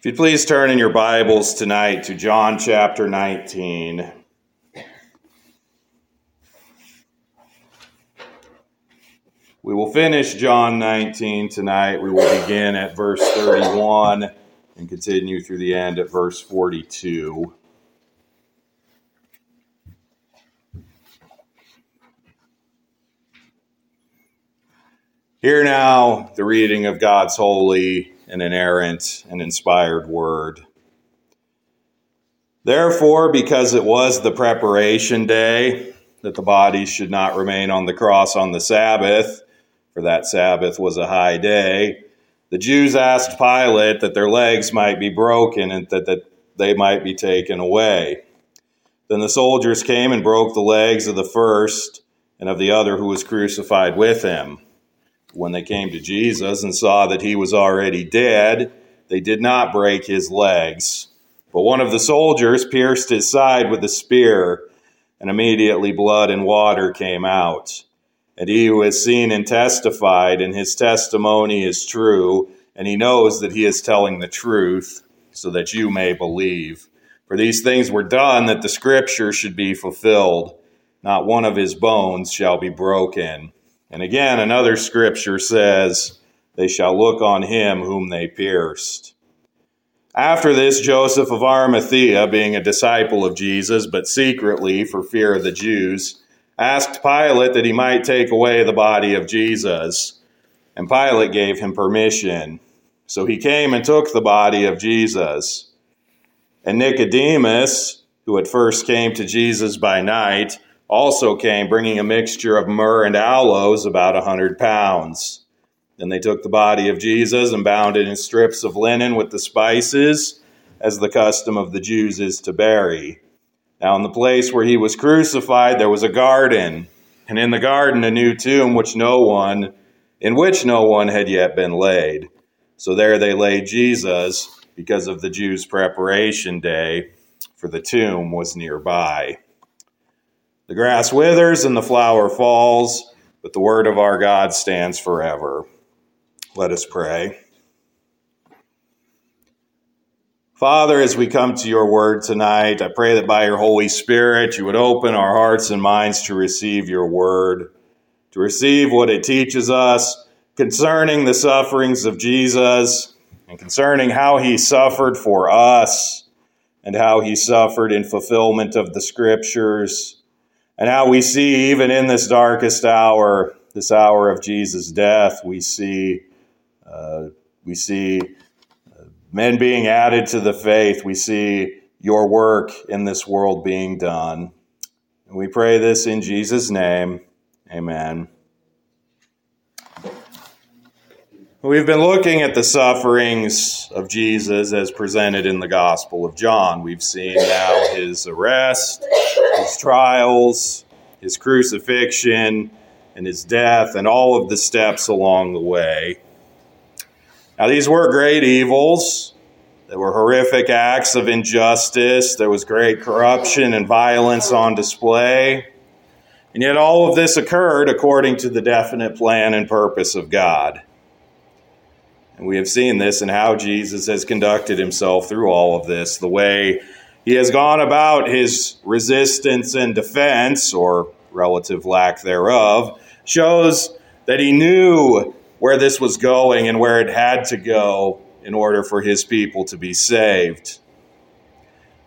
If you'd please turn in your Bibles tonight to John chapter 19. We will finish John 19 tonight. We will begin at verse 31 and continue through the end at verse 42. Hear now the reading of God's holy and inerrant and inspired word. Therefore, because it was the preparation day, that the bodies should not remain on the cross on the Sabbath, for that Sabbath was a high day, the Jews asked Pilate that their legs might be broken and that, that they might be taken away. Then the soldiers came and broke the legs of the first and of the other who was crucified with him. When they came to Jesus and saw that he was already dead, they did not break his legs. But one of the soldiers pierced his side with a spear, and immediately blood and water came out. And he who has seen and testified, and his testimony is true, and he knows that he is telling the truth, so that you may believe. For these things were done that the scripture should be fulfilled. Not one of his bones shall be broken. And again, another scripture says, They shall look on him whom they pierced. After this, Joseph of Arimathea, being a disciple of Jesus, but secretly for fear of the Jews, asked Pilate that he might take away the body of Jesus. And Pilate gave him permission. So he came and took the body of Jesus. And Nicodemus, who at first came to Jesus by night, also came, bringing a mixture of myrrh and aloes, about a hundred pounds. Then they took the body of Jesus and bound it in strips of linen with the spices, as the custom of the Jews is to bury. Now, in the place where he was crucified, there was a garden, and in the garden a new tomb which no one, in which no one had yet been laid. So there they laid Jesus because of the Jews' preparation day, for the tomb was nearby. The grass withers and the flower falls, but the word of our God stands forever. Let us pray. Father, as we come to your word tonight, I pray that by your Holy Spirit you would open our hearts and minds to receive your word, to receive what it teaches us concerning the sufferings of Jesus and concerning how he suffered for us and how he suffered in fulfillment of the scriptures and how we see, even in this darkest hour, this hour of Jesus' death, we see, uh, we see uh, men being added to the faith. We see your work in this world being done. And we pray this in Jesus' name. Amen. We've been looking at the sufferings of Jesus as presented in the Gospel of John. We've seen now his arrest, his trials, his crucifixion, and his death, and all of the steps along the way. Now, these were great evils. There were horrific acts of injustice. There was great corruption and violence on display. And yet, all of this occurred according to the definite plan and purpose of God. And we have seen this in how Jesus has conducted himself through all of this, the way he has gone about his resistance and defense, or relative lack thereof, shows that he knew where this was going and where it had to go in order for his people to be saved.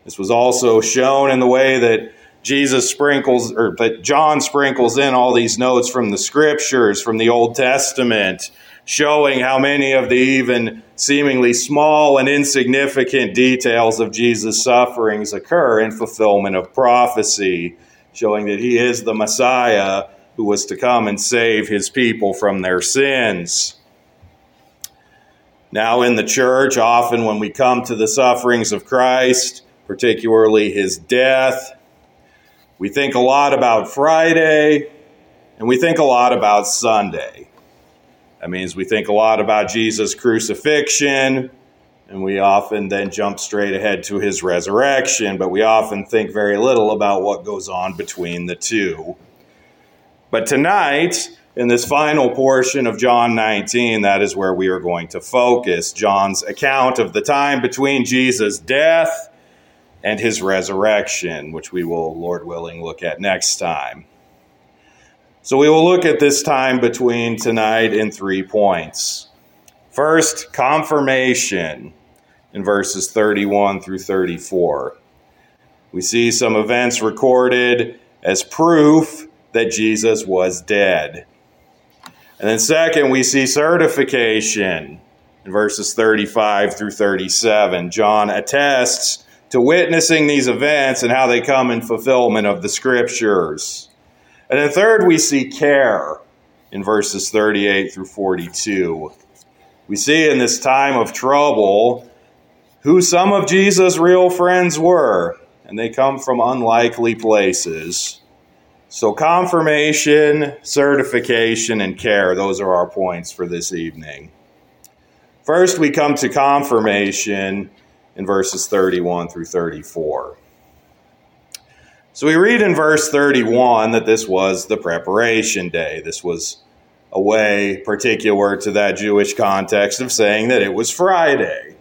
This was also shown in the way that Jesus sprinkles, or that John sprinkles in all these notes from the scriptures, from the Old Testament, showing how many of the even seemingly small and insignificant details of Jesus' sufferings occur in fulfillment of prophecy, showing that he is the Messiah who was to come and save his people from their sins. Now, in the church, often when we come to the sufferings of Christ, particularly his death, we think a lot about Friday and we think a lot about Sunday. That means we think a lot about Jesus' crucifixion, and we often then jump straight ahead to his resurrection, but we often think very little about what goes on between the two. But tonight, in this final portion of John 19, that is where we are going to focus John's account of the time between Jesus' death and his resurrection, which we will, Lord willing, look at next time. So we will look at this time between tonight in three points. First, confirmation in verses 31 through 34. We see some events recorded as proof that Jesus was dead. And then, second, we see certification in verses 35 through 37. John attests to witnessing these events and how they come in fulfillment of the scriptures. And then third, we see care in verses 38 through 42. We see in this time of trouble who some of Jesus' real friends were, and they come from unlikely places. So, confirmation, certification, and care, those are our points for this evening. First, we come to confirmation in verses 31 through 34. So we read in verse 31 that this was the preparation day. This was a way particular to that Jewish context of saying that it was Friday.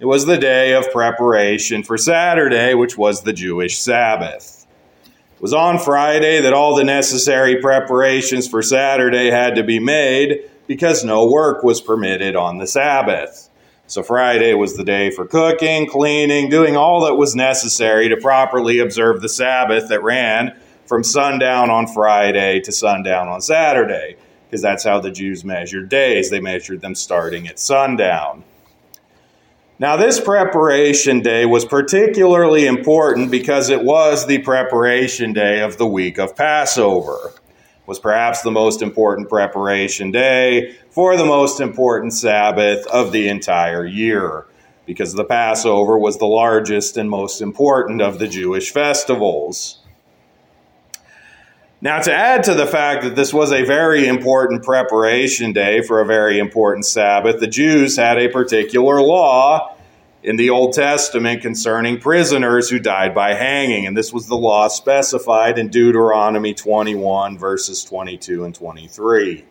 It was the day of preparation for Saturday, which was the Jewish Sabbath. It was on Friday that all the necessary preparations for Saturday had to be made because no work was permitted on the Sabbath. So Friday was the day for cooking, cleaning, doing all that was necessary to properly observe the Sabbath that ran from sundown on Friday to sundown on Saturday, because that's how the Jews measured days. They measured them starting at sundown. Now, this preparation day was particularly important because it was the preparation day of the week of Passover was perhaps the most important preparation day for the most important Sabbath of the entire year, because the Passover was the largest and most important of the Jewish festivals. Now, to add to the fact that this was a very important preparation day for a very important Sabbath, the Jews had a particular law in the Old Testament concerning prisoners who died by hanging. And this was the law specified in Deuteronomy 21, verses 22 and 23.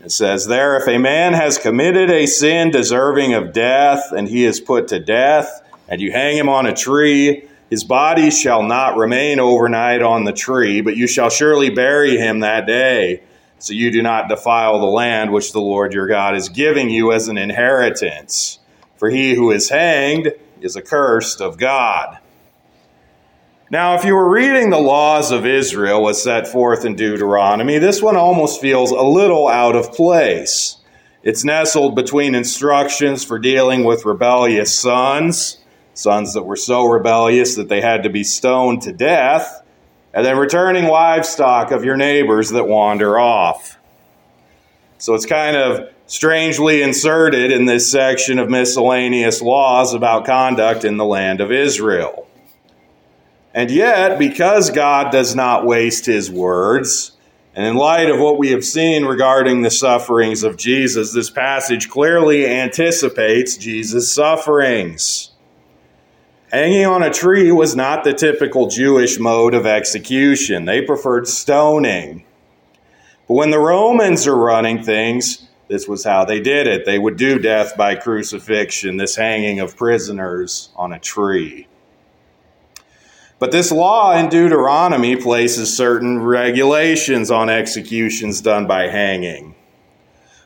It says there, if a man has committed a sin deserving of death, and he is put to death, and you hang him on a tree, his body shall not remain overnight on the tree, but you shall surely bury him that day, so you do not defile the land which the Lord your God is giving you as an inheritance. For he who is hanged is accursed of God. Now, if you were reading the laws of Israel as set forth in Deuteronomy, this one almost feels a little out of place. It's nestled between instructions for dealing with rebellious sons, sons that were so rebellious that they had to be stoned to death, and then returning livestock of your neighbors that wander off. So it's kind of strangely inserted in this section of miscellaneous laws about conduct in the land of Israel. And yet, because God does not waste his words, and in light of what we have seen regarding the sufferings of Jesus, this passage clearly anticipates Jesus' sufferings. Hanging on a tree was not the typical Jewish mode of execution. They preferred stoning. But when the Romans are running things, this was how they did it. They would do death by crucifixion, this hanging of prisoners on a tree. But this law in Deuteronomy places certain regulations on executions done by hanging.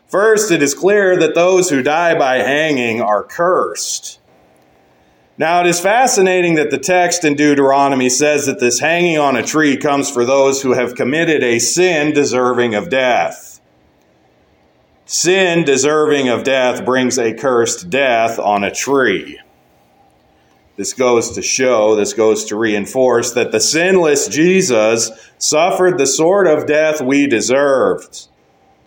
First, it is clear that those who die by hanging are cursed. Now, it is fascinating that the text in Deuteronomy says that this hanging on a tree comes for those who have committed a sin deserving of death. Sin deserving of death brings a cursed death on a tree. This goes to show, this goes to reinforce that the sinless Jesus suffered the sort of death we deserved.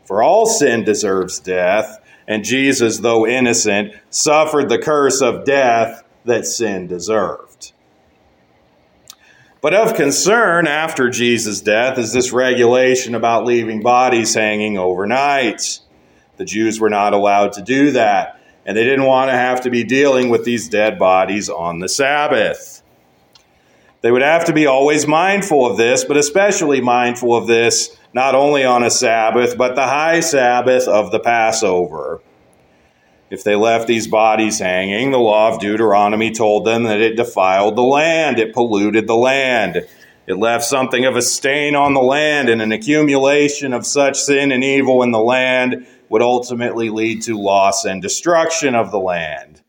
For all sin deserves death, and Jesus, though innocent, suffered the curse of death that sin deserved. But of concern after Jesus' death is this regulation about leaving bodies hanging overnight. The Jews were not allowed to do that, and they didn't want to have to be dealing with these dead bodies on the Sabbath. They would have to be always mindful of this, but especially mindful of this not only on a Sabbath, but the high Sabbath of the Passover. If they left these bodies hanging, the law of Deuteronomy told them that it defiled the land, it polluted the land. It left something of a stain on the land, and an accumulation of such sin and evil in the land would ultimately lead to loss and destruction of the land.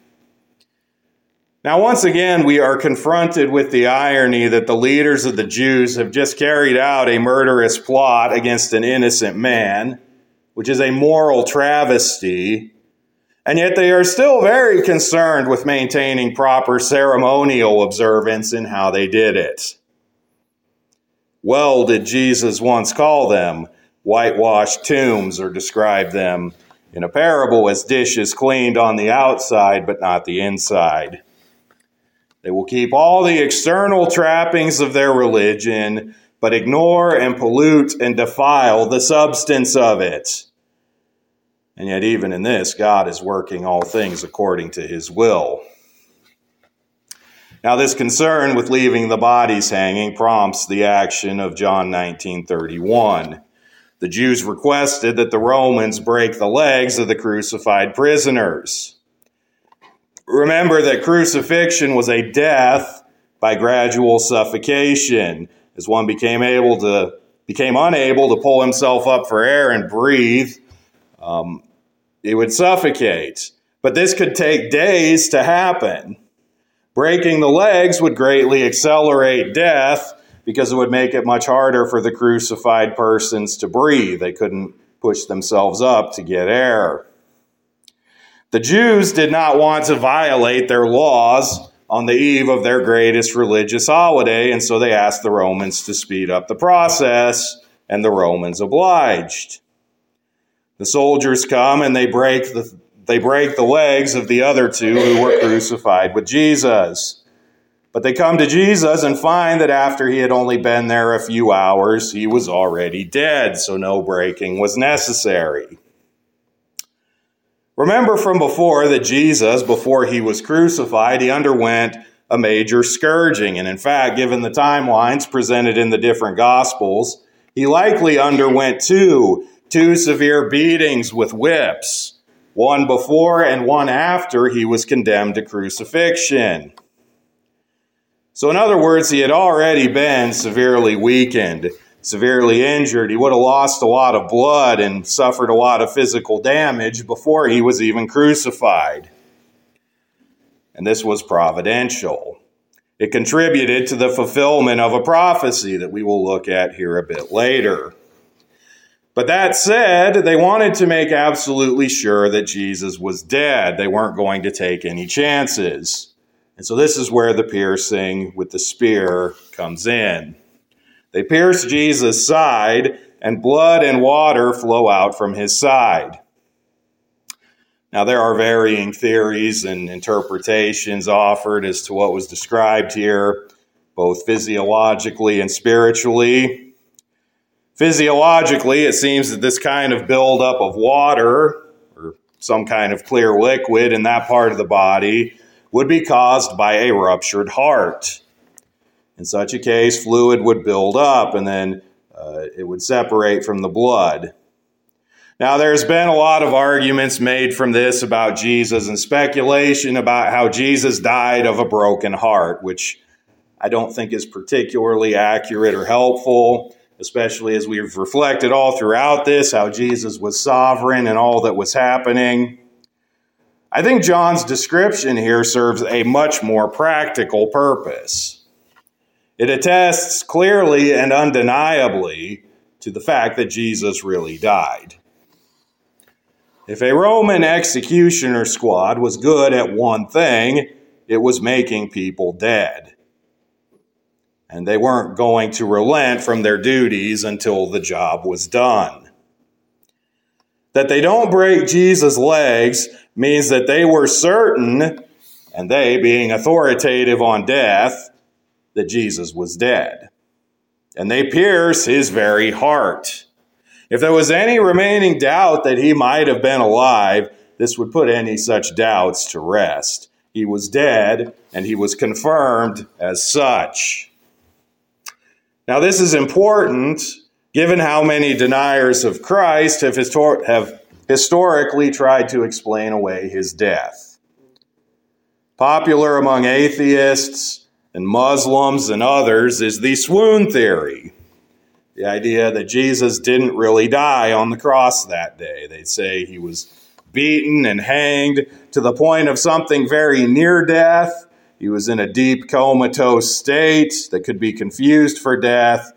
Now, once again, we are confronted with the irony that the leaders of the Jews have just carried out a murderous plot against an innocent man, which is a moral travesty, and yet they are still very concerned with maintaining proper ceremonial observance in how they did it. Well, did Jesus once call them whitewashed tombs or describe them in a parable as dishes cleaned on the outside but not the inside. They will keep all the external trappings of their religion, but ignore and pollute and defile the substance of it. And yet, even in this, God is working all things according to his will. Now, this concern with leaving the bodies hanging prompts the action of John 19:31. The Jews requested that the Romans break the legs of the crucified prisoners. Remember that crucifixion was a death by gradual suffocation, as one became able to became unable to pull himself up for air and breathe. Um, it would suffocate. But this could take days to happen. Breaking the legs would greatly accelerate death because it would make it much harder for the crucified persons to breathe. They couldn't push themselves up to get air. The Jews did not want to violate their laws on the eve of their greatest religious holiday, and so they asked the Romans to speed up the process, and the Romans obliged. The soldiers come and they break the, they break the legs of the other two who were crucified with Jesus. But they come to Jesus and find that after he had only been there a few hours, he was already dead, so no breaking was necessary. Remember from before that Jesus, before he was crucified, he underwent a major scourging. And in fact, given the timelines presented in the different Gospels, he likely underwent two, two severe beatings with whips, one before and one after he was condemned to crucifixion. So, in other words, he had already been severely weakened severely injured. He would have lost a lot of blood and suffered a lot of physical damage before he was even crucified. And this was providential. It contributed to the fulfillment of a prophecy that we will look at here a bit later. But that said, they wanted to make absolutely sure that Jesus was dead. They weren't going to take any chances. And so this is where the piercing with the spear comes in. They pierce Jesus' side, and blood and water flow out from his side. Now, there are varying theories and interpretations offered as to what was described here, both physiologically and spiritually. Physiologically, it seems that this kind of buildup of water, or some kind of clear liquid in that part of the body, would be caused by a ruptured heart. In such a case, fluid would build up and then uh, it would separate from the blood. Now, there's been a lot of arguments made from this about Jesus and speculation about how Jesus died of a broken heart, which I don't think is particularly accurate or helpful, especially as we've reflected all throughout this how Jesus was sovereign and all that was happening. I think John's description here serves a much more practical purpose. It attests clearly and undeniably to the fact that Jesus really died. If a Roman executioner squad was good at one thing, it was making people dead. And they weren't going to relent from their duties until the job was done. that they don't break Jesus' legs means that they were certain, and they being authoritative on death, that Jesus was dead. And they pierce his very heart. If there was any remaining doubt that he might have been alive, this would put any such doubts to rest. He was dead, and he was confirmed as such. Now, this is important given how many deniers of Christ have, histor- have historically tried to explain away his death. Popular among atheists and Muslims and others is the swoon theory. The idea that Jesus didn't really die on the cross that day. They say he was beaten and hanged to the point of something very near death. He was in a deep comatose state that could be confused for death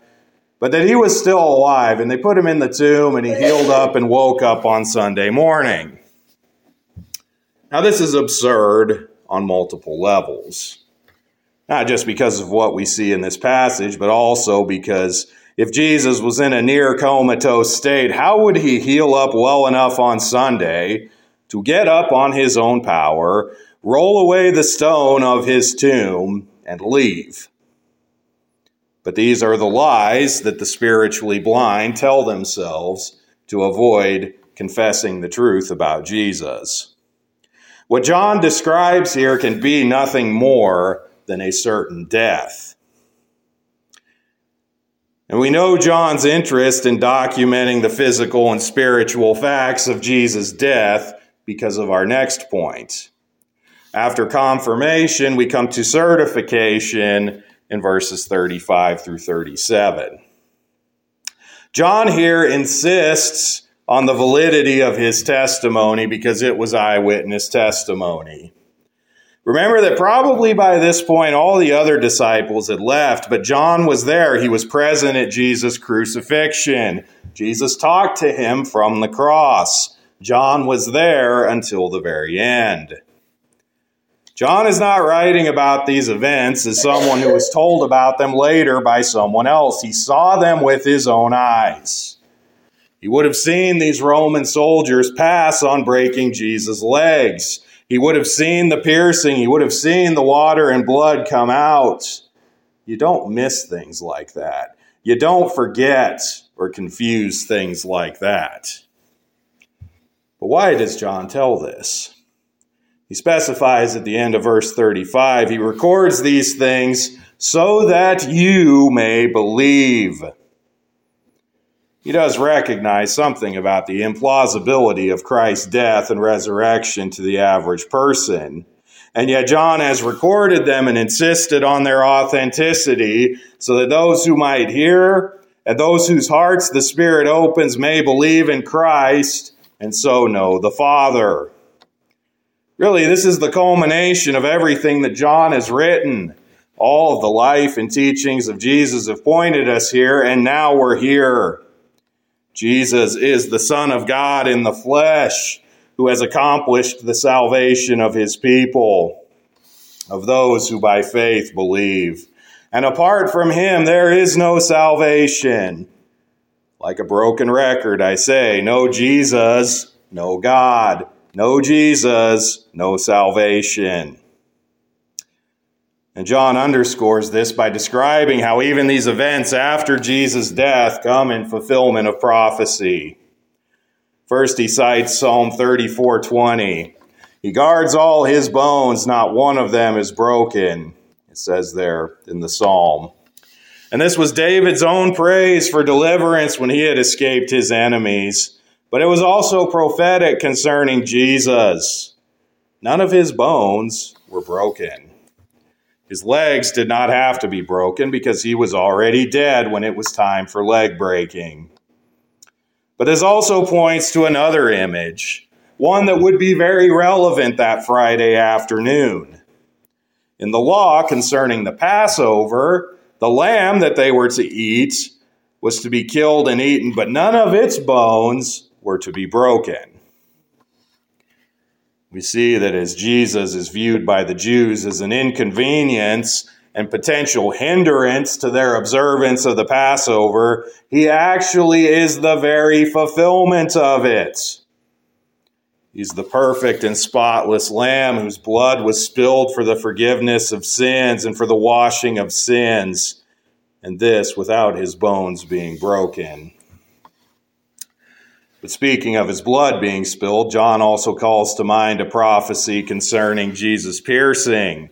but that he was still alive. And they put him in the tomb, and he healed up and woke up on Sunday morning. Now, this is absurd on multiple levels. Not just because of what we see in this passage, but also because if Jesus was in a near comatose state, how would he heal up well enough on Sunday to get up on his own power, roll away the stone of his tomb, and leave? But these are the lies that the spiritually blind tell themselves to avoid confessing the truth about Jesus. What John describes here can be nothing more than a certain death. And we know John's interest in documenting the physical and spiritual facts of Jesus' death because of our next point. After confirmation, we come to certification in verses 35 through 37. John here insists on the validity of his testimony because it was eyewitness testimony. Remember that probably by this point all the other disciples had left, but John was there. He was present at Jesus' crucifixion. Jesus talked to him from the cross. John was there until the very end. John is not writing about these events as someone who was told about them later by someone else. He saw them with his own eyes. He would have seen these Roman soldiers pass on breaking Jesus' legs. He would have seen the piercing. He would have seen the water and blood come out. You don't miss things like that. You don't forget or confuse things like that. But why does John tell this? He specifies at the end of verse 35 he records these things so that you may believe. He does recognize something about the implausibility of Christ's death and resurrection to the average person. And yet, John has recorded them and insisted on their authenticity so that those who might hear and those whose hearts the Spirit opens may believe in Christ and so know the Father. Really, this is the culmination of everything that John has written. All of the life and teachings of Jesus have pointed us here, and now we're here. Jesus is the Son of God in the flesh who has accomplished the salvation of his people, of those who by faith believe. And apart from him, there is no salvation. Like a broken record, I say, no Jesus, no God no Jesus, no salvation. And John underscores this by describing how even these events after Jesus' death come in fulfillment of prophecy. First, he cites Psalm 34:20. He guards all his bones, not one of them is broken. It says there in the psalm. And this was David's own praise for deliverance when he had escaped his enemies. But it was also prophetic concerning Jesus. None of his bones were broken. His legs did not have to be broken because he was already dead when it was time for leg breaking. But this also points to another image, one that would be very relevant that Friday afternoon. In the law concerning the Passover, the lamb that they were to eat was to be killed and eaten, but none of its bones were to be broken. We see that as Jesus is viewed by the Jews as an inconvenience and potential hindrance to their observance of the Passover, he actually is the very fulfillment of it. He's the perfect and spotless Lamb whose blood was spilled for the forgiveness of sins and for the washing of sins, and this without his bones being broken. But speaking of his blood being spilled, John also calls to mind a prophecy concerning Jesus' piercing,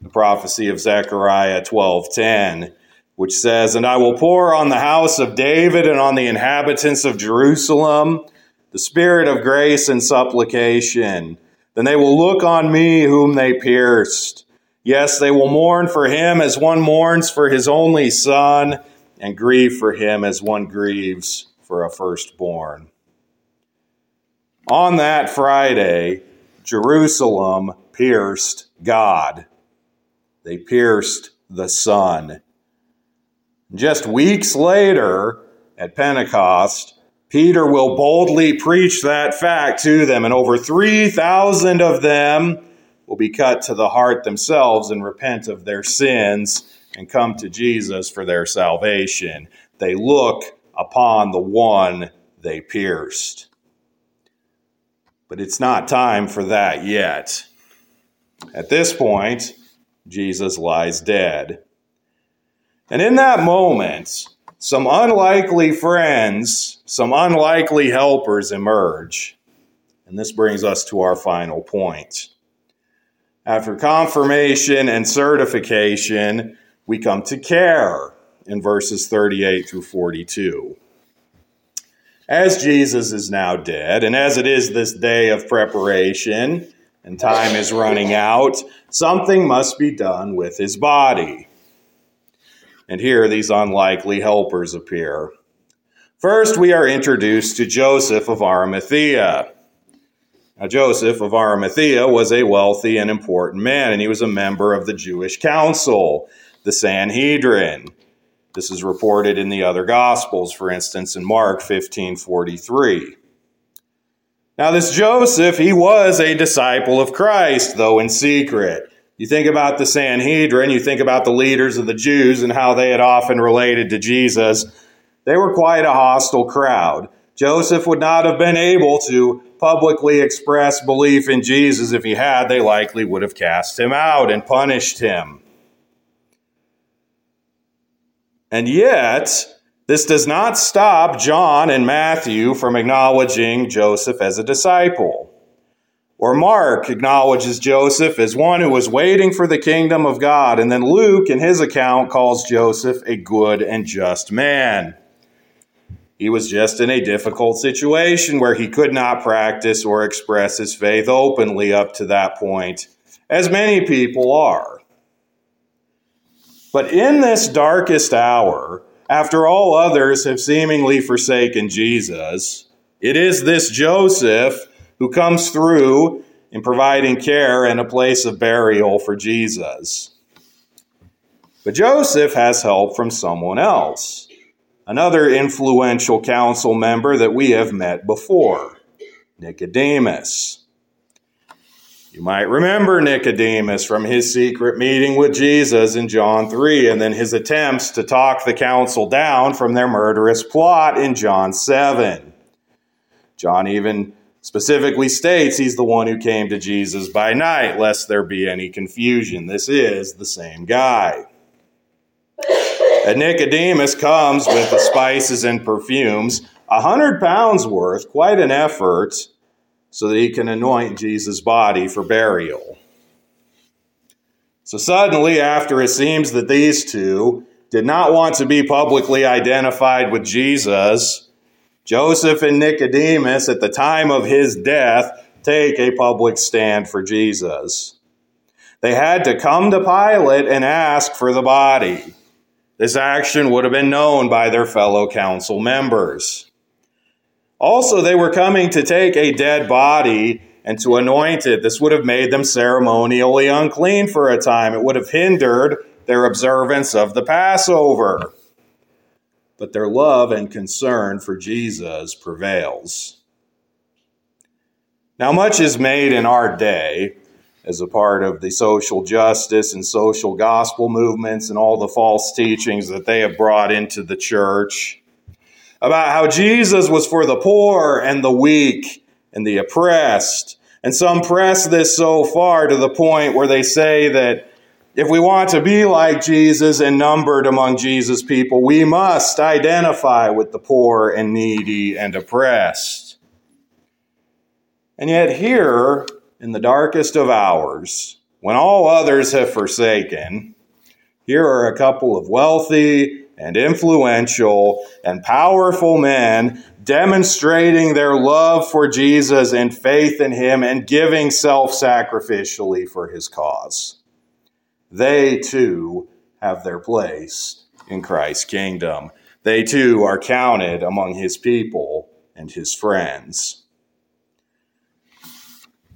the prophecy of Zechariah 12:10, which says, "And I will pour on the house of David and on the inhabitants of Jerusalem the spirit of grace and supplication. Then they will look on me whom they pierced. Yes, they will mourn for him as one mourns for his only son, and grieve for him as one grieves for a firstborn. On that Friday, Jerusalem pierced God. They pierced the Son. Just weeks later, at Pentecost, Peter will boldly preach that fact to them, and over 3,000 of them will be cut to the heart themselves and repent of their sins and come to Jesus for their salvation. They look upon the one they pierced. But it's not time for that yet. At this point, Jesus lies dead. And in that moment, some unlikely friends, some unlikely helpers emerge. And this brings us to our final point. After confirmation and certification, we come to care in verses 38 through 42. As Jesus is now dead, and as it is this day of preparation, and time is running out, something must be done with his body. And here these unlikely helpers appear. First, we are introduced to Joseph of Arimathea. Now, Joseph of Arimathea was a wealthy and important man, and he was a member of the Jewish council, the Sanhedrin. This is reported in the other Gospels, for instance, in Mark 15 43. Now, this Joseph, he was a disciple of Christ, though in secret. You think about the Sanhedrin, you think about the leaders of the Jews and how they had often related to Jesus. They were quite a hostile crowd. Joseph would not have been able to publicly express belief in Jesus. If he had, they likely would have cast him out and punished him. And yet, this does not stop John and Matthew from acknowledging Joseph as a disciple. Or Mark acknowledges Joseph as one who was waiting for the kingdom of God. And then Luke, in his account, calls Joseph a good and just man. He was just in a difficult situation where he could not practice or express his faith openly up to that point, as many people are. But in this darkest hour, after all others have seemingly forsaken Jesus, it is this Joseph who comes through in providing care and a place of burial for Jesus. But Joseph has help from someone else, another influential council member that we have met before, Nicodemus. You might remember Nicodemus from his secret meeting with Jesus in John 3, and then his attempts to talk the council down from their murderous plot in John 7. John even specifically states he's the one who came to Jesus by night, lest there be any confusion. This is the same guy. And Nicodemus comes with the spices and perfumes, a hundred pounds worth, quite an effort, so that he can anoint Jesus' body for burial. So suddenly, after it seems that these two did not want to be publicly identified with Jesus, Joseph and Nicodemus, at the time of his death, take a public stand for Jesus. They had to come to Pilate and ask for the body. This action would have been known by their fellow council members. Also, they were coming to take a dead body and to anoint it. This would have made them ceremonially unclean for a time. It would have hindered their observance of the Passover but their love and concern for Jesus prevails. Now, much is made in our day as a part of the social justice and social gospel movements and all the false teachings that they have brought into the church about how Jesus was for the poor and the weak and the oppressed. And some press this so far to the point where they say that if we want to be like Jesus and numbered among Jesus' people, we must identify with the poor and needy and oppressed. And yet, here, in the darkest of hours, when all others have forsaken, here are a couple of wealthy and influential and powerful men demonstrating their love for Jesus and faith in him and giving self sacrificially for his cause they too have their place in Christ's kingdom. They too are counted among his people and his friends.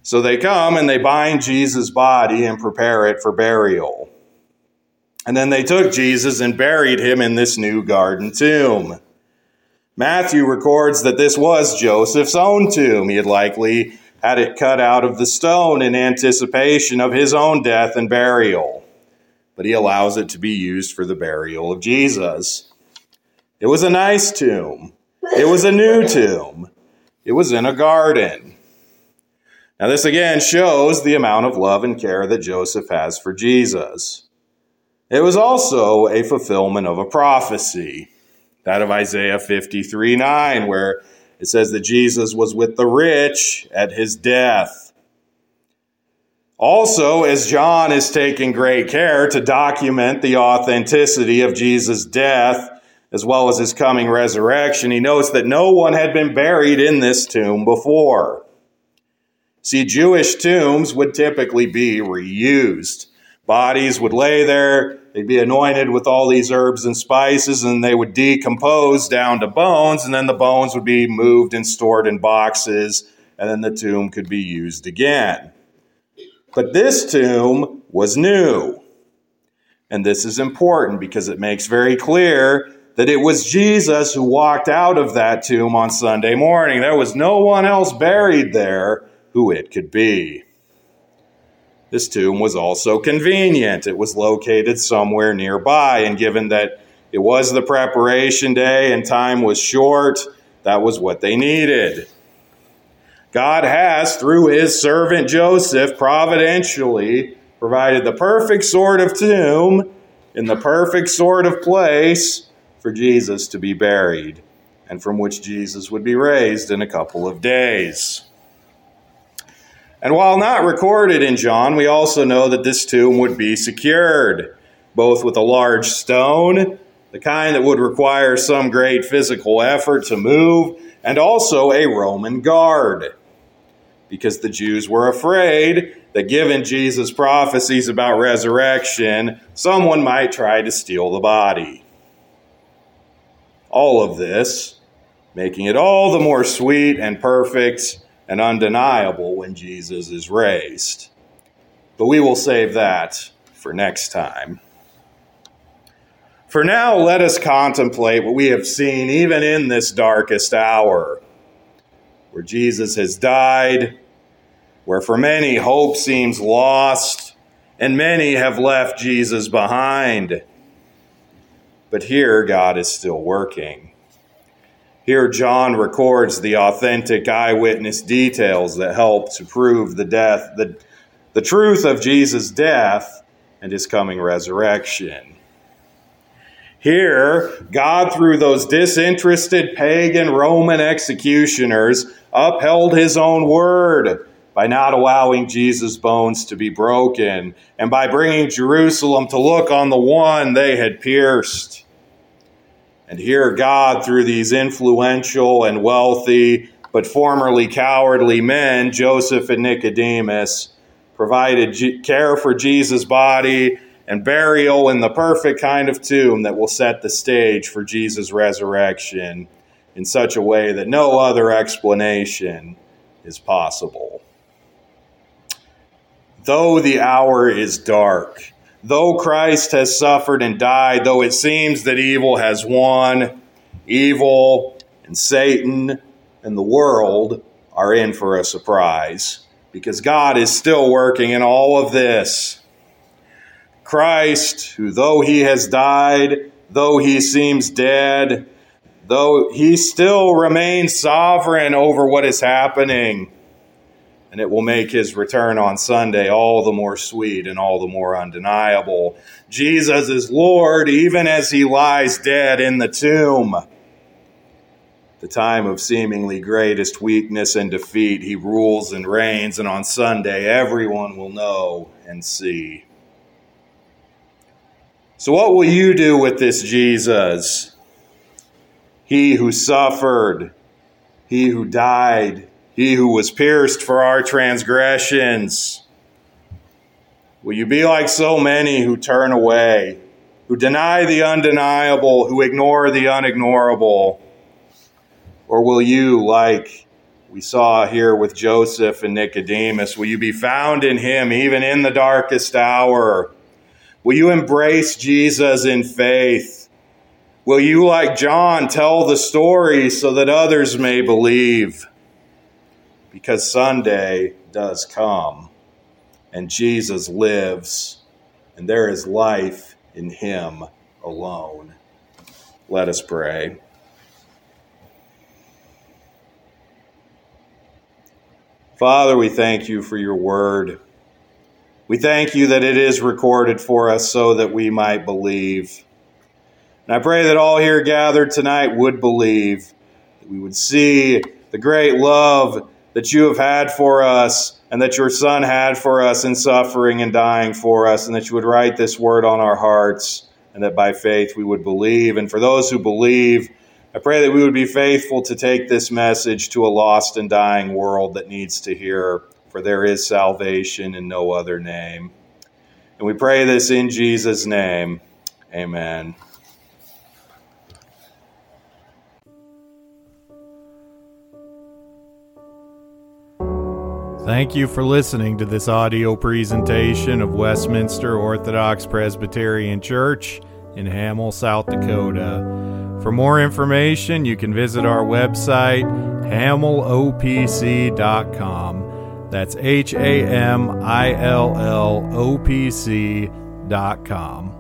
So they come and they bind Jesus' body and prepare it for burial. And then they took Jesus and buried him in this new garden tomb. Matthew records that this was Joseph's own tomb. He had likely had it cut out of the stone in anticipation of his own death and burial but he allows it to be used for the burial of Jesus. It was a nice tomb. It was a new tomb. It was in a garden. Now, this again shows the amount of love and care that Joseph has for Jesus. It was also a fulfillment of a prophecy, that of Isaiah 53 9, where it says that Jesus was with the rich at his death. Also, as John is taking great care to document the authenticity of Jesus' death as well as his coming resurrection, he notes that no one had been buried in this tomb before. See, Jewish tombs would typically be reused. Bodies would lay there, they'd be anointed with all these herbs and spices, and they would decompose down to bones, and then the bones would be moved and stored in boxes, and then the tomb could be used again. But this tomb was new. And this is important because it makes very clear that it was Jesus who walked out of that tomb on Sunday morning. There was no one else buried there who it could be. This tomb was also convenient. It was located somewhere nearby, and given that it was the preparation day and time was short, that was what they needed. God has, through his servant Joseph, providentially provided the perfect sort of tomb in the perfect sort of place for Jesus to be buried, and from which Jesus would be raised in a couple of days. And while not recorded in John, we also know that this tomb would be secured, both with a large stone, the kind that would require some great physical effort to move, and also a Roman guard because the Jews were afraid that given Jesus' prophecies about resurrection, someone might try to steal the body. All of this making it all the more sweet and perfect and undeniable when Jesus is raised. But we will save that for next time. For now, let us contemplate what we have seen even in this darkest hour where Jesus has died, where for many hope seems lost, and many have left Jesus behind. But here, God is still working. Here, John records the authentic eyewitness details that help to prove the death, the, the truth of Jesus' death and his coming resurrection. Here, God, through those disinterested pagan Roman executioners, upheld his own word by not allowing Jesus' bones to be broken and by bringing Jerusalem to look on the one they had pierced. And here, God, through these influential and wealthy but formerly cowardly men, Joseph and Nicodemus, provided care for Jesus' body and burial in the perfect kind of tomb that will set the stage for Jesus' resurrection in such a way that no other explanation is possible. Though the hour is dark, though Christ has suffered and died, though it seems that evil has won, evil and Satan and the world are in for a surprise because God is still working in all of this. Christ, who though he has died, though he seems dead, though he still remains sovereign over what is happening. And it will make his return on Sunday all the more sweet and all the more undeniable. Jesus is Lord even as he lies dead in the tomb. The time of seemingly greatest weakness and defeat, he rules and reigns, and on Sunday everyone will know and see. So, what will you do with this Jesus? He who suffered, he who died, he who was pierced for our transgressions. Will you be like so many who turn away, who deny the undeniable, who ignore the unignorable? Or will you, like we saw here with Joseph and Nicodemus, will you be found in him even in the darkest hour? Will you embrace Jesus in faith? Will you, like John, tell the story so that others may believe? Because Sunday does come, and Jesus lives, and there is life in him alone. Let us pray. Father, we thank you for your word. We thank you that it is recorded for us so that we might believe. And I pray that all here gathered tonight would believe, that we would see the great love that you have had for us and that your Son had for us in suffering and dying for us, and that you would write this word on our hearts, and that by faith we would believe. And for those who believe, I pray that we would be faithful to take this message to a lost and dying world that needs to hear, for there is salvation in no other name. And we pray this in Jesus' name. Amen. Thank you for listening to this audio presentation of Westminster Orthodox Presbyterian Church in Hamill, South Dakota. For more information, you can visit our website, hamillopc.com. That's H A M I L L O P C.com.